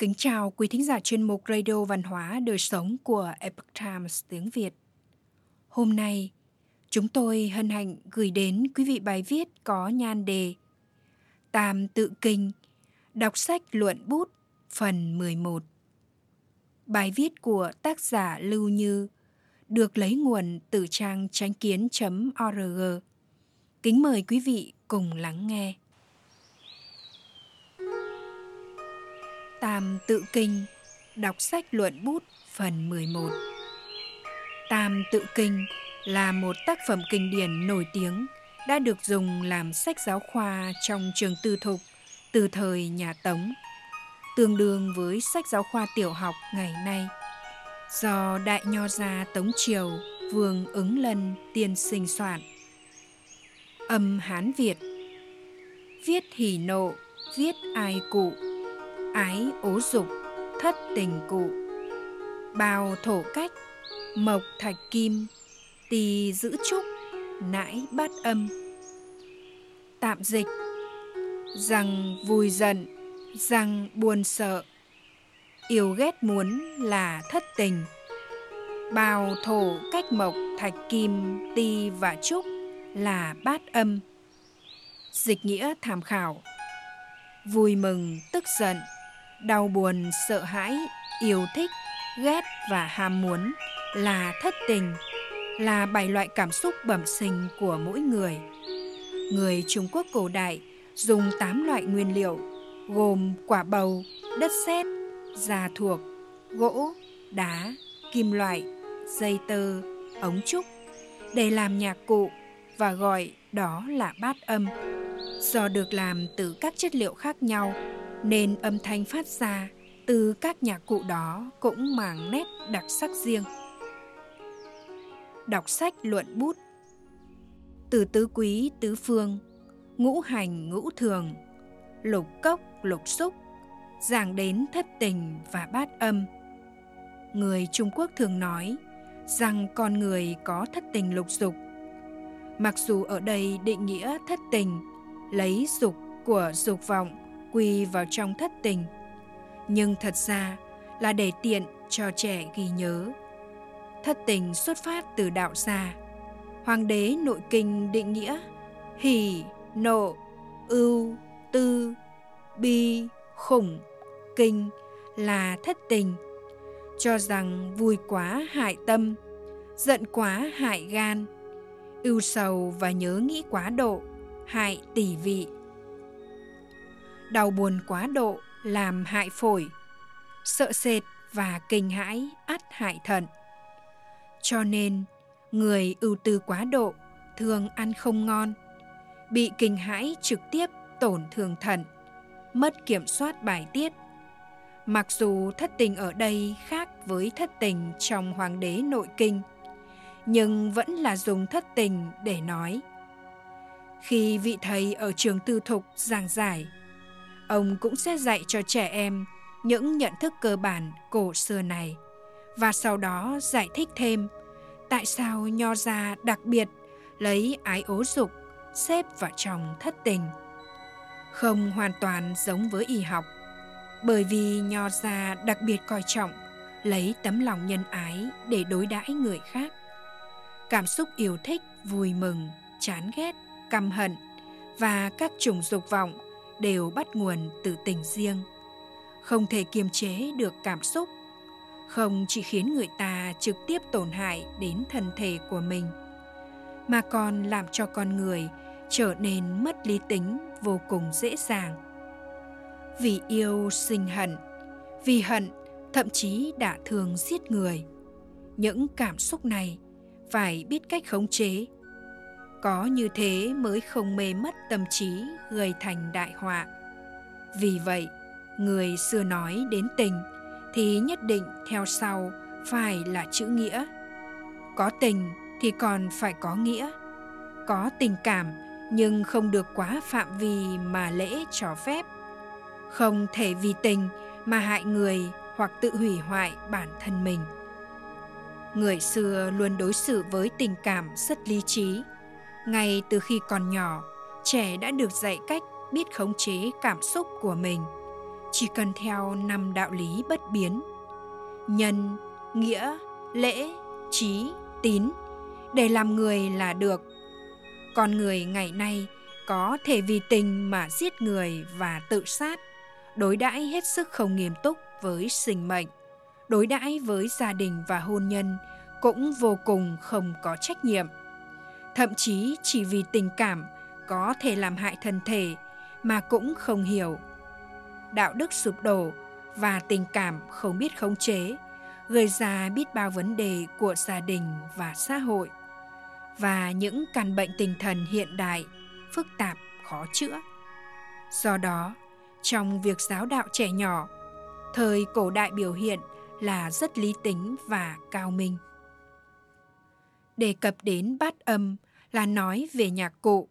Kính chào quý thính giả chuyên mục Radio Văn hóa Đời Sống của Epoch Times tiếng Việt. Hôm nay, chúng tôi hân hạnh gửi đến quý vị bài viết có nhan đề Tam tự kinh, đọc sách luận bút, phần 11. Bài viết của tác giả Lưu Như được lấy nguồn từ trang tránh kiến.org. Kính mời quý vị cùng lắng nghe. Tam tự kinh, đọc sách luận bút phần 11. Tam tự kinh là một tác phẩm kinh điển nổi tiếng đã được dùng làm sách giáo khoa trong trường tư thục từ thời nhà Tống, tương đương với sách giáo khoa tiểu học ngày nay do Đại Nho Gia Tống Triều Vương Ứng Lân tiên sinh soạn. Âm Hán Việt Viết hỉ nộ, viết ai cụ, ái ố dục, thất tình cụ. Bào thổ cách, mộc thạch kim, tỳ giữ trúc, nãi bát âm. Tạm dịch Rằng vui giận, rằng buồn sợ, yêu ghét muốn là thất tình. Bào thổ cách mộc thạch kim ti và trúc là bát âm. Dịch nghĩa tham khảo. Vui mừng tức giận đau buồn sợ hãi yêu thích ghét và ham muốn là thất tình là bảy loại cảm xúc bẩm sinh của mỗi người người trung quốc cổ đại dùng tám loại nguyên liệu gồm quả bầu đất sét già thuộc, gỗ, đá, kim loại, dây tơ, ống trúc để làm nhạc cụ và gọi đó là bát âm. Do được làm từ các chất liệu khác nhau nên âm thanh phát ra từ các nhạc cụ đó cũng mang nét đặc sắc riêng. Đọc sách luận bút Từ tứ quý tứ phương, ngũ hành ngũ thường, lục cốc lục xúc, giảng đến thất tình và bát âm. Người Trung Quốc thường nói rằng con người có thất tình lục dục. Mặc dù ở đây định nghĩa thất tình lấy dục của dục vọng quy vào trong thất tình, nhưng thật ra là để tiện cho trẻ ghi nhớ. Thất tình xuất phát từ đạo gia. Hoàng đế nội kinh định nghĩa hỉ, nộ, ưu, tư, bi, khủng kinh là thất tình cho rằng vui quá hại tâm giận quá hại gan ưu sầu và nhớ nghĩ quá độ hại tỷ vị đau buồn quá độ làm hại phổi sợ sệt và kinh hãi ắt hại thận cho nên người ưu tư quá độ thường ăn không ngon bị kinh hãi trực tiếp tổn thương thận mất kiểm soát bài tiết Mặc dù thất tình ở đây khác với thất tình trong Hoàng đế nội kinh, nhưng vẫn là dùng thất tình để nói. Khi vị thầy ở trường tư thục giảng giải, ông cũng sẽ dạy cho trẻ em những nhận thức cơ bản cổ xưa này và sau đó giải thích thêm, tại sao nho gia đặc biệt lấy ái ố dục, xếp vào trong thất tình. Không hoàn toàn giống với y học – bởi vì nho gia đặc biệt coi trọng lấy tấm lòng nhân ái để đối đãi người khác cảm xúc yêu thích, vui mừng, chán ghét, căm hận và các chủng dục vọng đều bắt nguồn từ tình riêng. Không thể kiềm chế được cảm xúc. Không chỉ khiến người ta trực tiếp tổn hại đến thân thể của mình, mà còn làm cho con người trở nên mất lý tính vô cùng dễ dàng. Vì yêu sinh hận, vì hận thậm chí đã thường giết người, những cảm xúc này phải biết cách khống chế có như thế mới không mê mất tâm trí, gây thành đại họa. Vì vậy, người xưa nói đến tình thì nhất định theo sau phải là chữ nghĩa. Có tình thì còn phải có nghĩa. Có tình cảm nhưng không được quá phạm vi mà lễ cho phép. Không thể vì tình mà hại người hoặc tự hủy hoại bản thân mình. Người xưa luôn đối xử với tình cảm rất lý trí ngay từ khi còn nhỏ, trẻ đã được dạy cách biết khống chế cảm xúc của mình. Chỉ cần theo năm đạo lý bất biến. Nhân, nghĩa, lễ, trí, tín, để làm người là được. Con người ngày nay có thể vì tình mà giết người và tự sát, đối đãi hết sức không nghiêm túc với sinh mệnh, đối đãi với gia đình và hôn nhân cũng vô cùng không có trách nhiệm thậm chí chỉ vì tình cảm có thể làm hại thân thể mà cũng không hiểu. Đạo đức sụp đổ và tình cảm không biết khống chế, gây ra biết bao vấn đề của gia đình và xã hội. Và những căn bệnh tinh thần hiện đại, phức tạp, khó chữa. Do đó, trong việc giáo đạo trẻ nhỏ, thời cổ đại biểu hiện là rất lý tính và cao minh đề cập đến bát âm là nói về nhạc cụ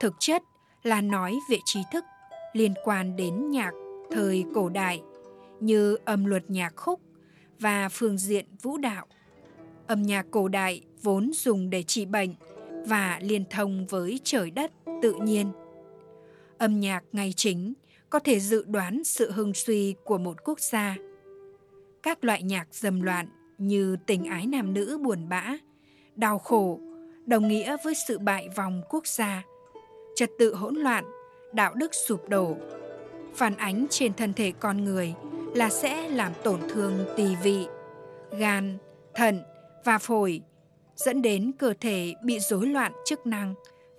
thực chất là nói về trí thức liên quan đến nhạc thời cổ đại như âm luật nhạc khúc và phương diện vũ đạo. Âm nhạc cổ đại vốn dùng để trị bệnh và liên thông với trời đất tự nhiên. Âm nhạc ngay chính có thể dự đoán sự hưng suy của một quốc gia. Các loại nhạc dầm loạn như tình ái nam nữ buồn bã, đau khổ đồng nghĩa với sự bại vòng quốc gia, trật tự hỗn loạn, đạo đức sụp đổ, phản ánh trên thân thể con người là sẽ làm tổn thương tỳ vị, gan, thận và phổi, dẫn đến cơ thể bị rối loạn chức năng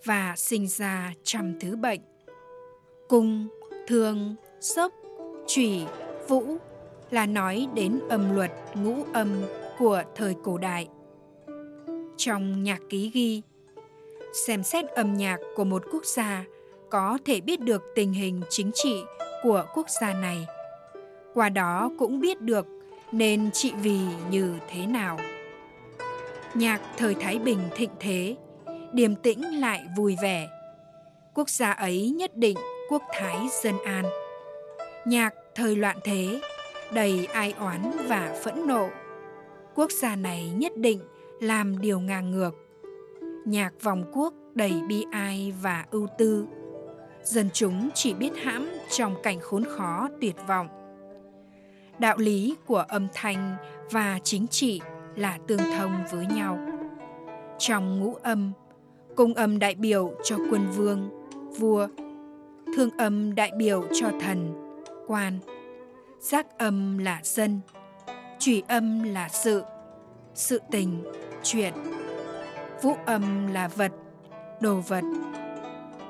và sinh ra trăm thứ bệnh. Cung, thương, sốc, trùy, vũ là nói đến âm luật ngũ âm của thời cổ đại. Trong nhạc ký ghi, xem xét âm nhạc của một quốc gia có thể biết được tình hình chính trị của quốc gia này. Qua đó cũng biết được nên trị vì như thế nào. Nhạc thời thái bình thịnh thế điềm tĩnh lại vui vẻ. Quốc gia ấy nhất định quốc thái dân an. Nhạc thời loạn thế đầy ai oán và phẫn nộ. Quốc gia này nhất định làm điều ngang ngược. Nhạc vòng quốc đầy bi ai và ưu tư. Dân chúng chỉ biết hãm trong cảnh khốn khó tuyệt vọng. Đạo lý của âm thanh và chính trị là tương thông với nhau. Trong ngũ âm, cung âm đại biểu cho quân vương, vua, thương âm đại biểu cho thần, quan. Giác âm là dân, trùy âm là sự sự tình chuyện. Vũ âm là vật, đồ vật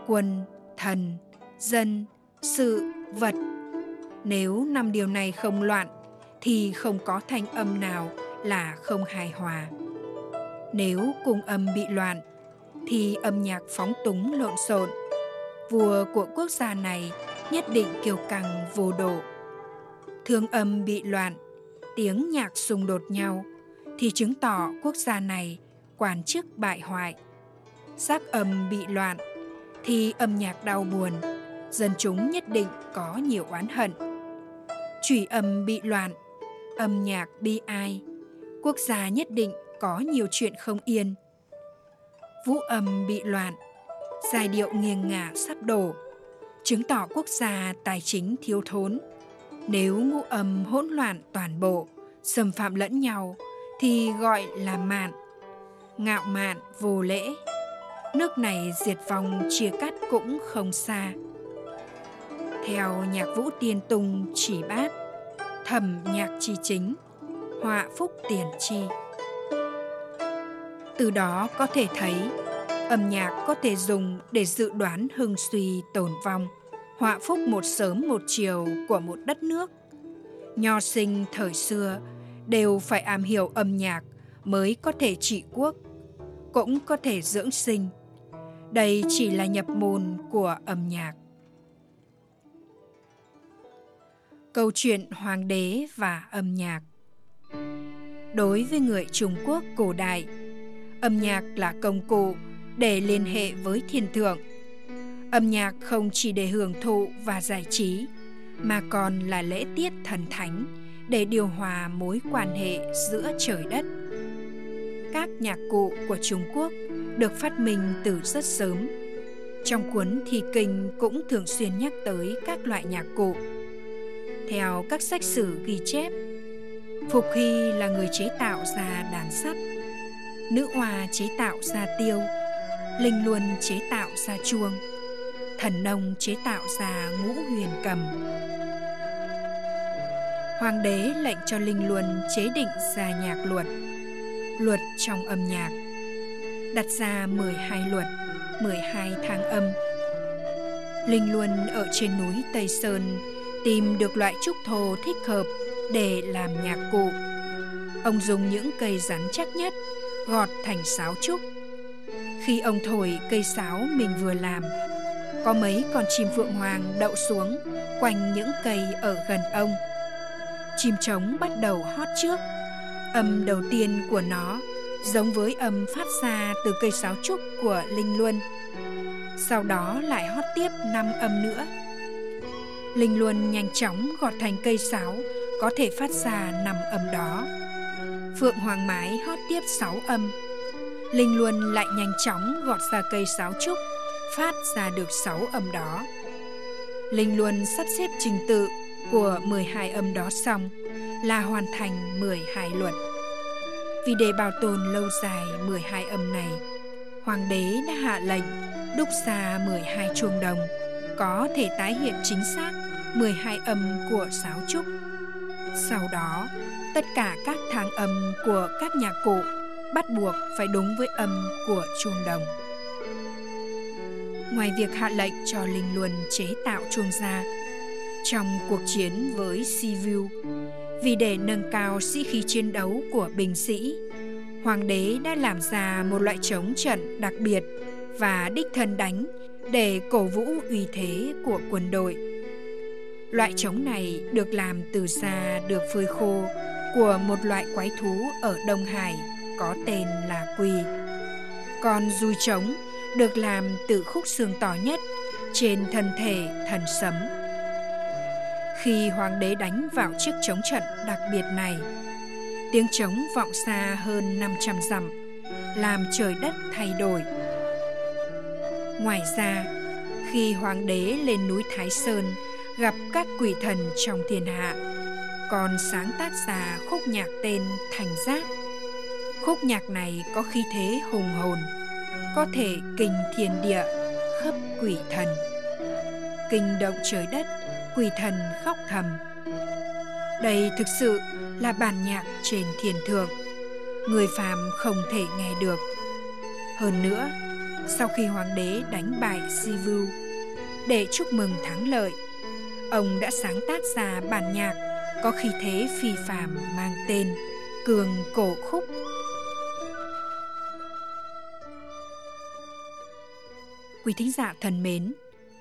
quân thần, dân, sự, vật. Nếu năm điều này không loạn, thì không có thanh âm nào là không hài hòa. Nếu cung âm bị loạn, thì âm nhạc phóng túng lộn xộn. Vua của quốc gia này nhất định kiêu căng vô độ. Thương âm bị loạn, tiếng nhạc xung đột nhau thì chứng tỏ quốc gia này quan chức bại hoại sắc âm bị loạn thì âm nhạc đau buồn dân chúng nhất định có nhiều oán hận Chủy âm bị loạn, âm nhạc bi ai, quốc gia nhất định có nhiều chuyện không yên. Vũ âm bị loạn, giai điệu nghiêng ngả sắp đổ, chứng tỏ quốc gia tài chính thiếu thốn. Nếu ngũ âm hỗn loạn toàn bộ, xâm phạm lẫn nhau thì gọi là mạn, ngạo mạn vô lễ. Nước này diệt vong chia cắt cũng không xa. Theo nhạc vũ tiên tùng chỉ bát thẩm nhạc chi chính họa phúc tiền chi. Từ đó có thể thấy âm nhạc có thể dùng để dự đoán hưng suy tồn vong họa phúc một sớm một chiều của một đất nước. Nho sinh thời xưa đều phải am hiểu âm nhạc mới có thể trị quốc, cũng có thể dưỡng sinh. Đây chỉ là nhập môn của âm nhạc. Câu chuyện hoàng đế và âm nhạc. Đối với người trung quốc cổ đại, âm nhạc là công cụ để liên hệ với thiên thượng. Âm nhạc không chỉ để hưởng thụ và giải trí, mà còn là lễ tiết thần thánh để điều hòa mối quan hệ giữa trời đất. Các nhạc cụ của trung quốc được phát minh từ rất sớm. Trong cuốn thi kinh cũng thường xuyên nhắc tới các loại nhạc cụ. Theo các sách sử ghi chép, Phục Hy là người chế tạo ra đàn sắt, nữ hoa chế tạo ra tiêu, linh luân chế tạo ra chuông, thần nông chế tạo ra ngũ huyền cầm. Hoàng đế lệnh cho linh luân chế định ra nhạc luật, luật trong âm nhạc, đặt ra 12 luật, 12 tháng âm. Linh Luân ở trên núi Tây Sơn tìm được loại trúc thô thích hợp để làm nhạc cụ. Ông dùng những cây rắn chắc nhất gọt thành sáo trúc. Khi ông thổi cây sáo mình vừa làm, có mấy con chim phượng hoàng đậu xuống quanh những cây ở gần ông. Chim trống bắt đầu hót trước. Âm đầu tiên của nó giống với âm phát ra từ cây sáo trúc của Linh Luân. Sau đó lại hót tiếp năm âm nữa. Linh Luân nhanh chóng gọt thành cây sáo có thể phát ra năm âm đó. Phượng Hoàng Mái hót tiếp sáu âm. Linh Luân lại nhanh chóng gọt ra cây sáo trúc, phát ra được sáu âm đó. Linh Luân sắp xếp trình tự của 12 âm đó xong là hoàn thành 12 luật. Vì để bảo tồn lâu dài 12 âm này, Hoàng đế đã hạ lệnh đúc ra 12 chuông đồng có thể tái hiện chính xác 12 âm của sáo trúc. Sau đó, tất cả các thang âm của các nhạc cụ bắt buộc phải đúng với âm của chuông đồng. Ngoài việc hạ lệnh cho Linh Luân chế tạo chuông ra, trong cuộc chiến với Sivu, vì để nâng cao sĩ khí chiến đấu của binh sĩ, hoàng đế đã làm ra một loại chống trận đặc biệt và đích thân đánh để cổ vũ uy thế của quân đội. Loại trống này được làm từ da được phơi khô của một loại quái thú ở Đông Hải có tên là quỳ. Còn dùi trống được làm từ khúc xương to nhất trên thân thể thần sấm. Khi hoàng đế đánh vào chiếc trống trận đặc biệt này, tiếng trống vọng xa hơn 500 dặm, làm trời đất thay đổi. Ngoài ra, khi hoàng đế lên núi Thái Sơn gặp các quỷ thần trong thiên hạ, còn sáng tác ra khúc nhạc tên Thành Giác. Khúc nhạc này có khí thế hùng hồn, có thể kinh thiên địa, khắp quỷ thần. Kinh động trời đất, quỷ thần khóc thầm. Đây thực sự là bản nhạc trên thiên thượng, người phàm không thể nghe được. Hơn nữa, sau khi hoàng đế đánh bại Sivu để chúc mừng thắng lợi, ông đã sáng tác ra bản nhạc có khí thế phi phàm mang tên Cường Cổ Khúc. Quý thính giả thân mến,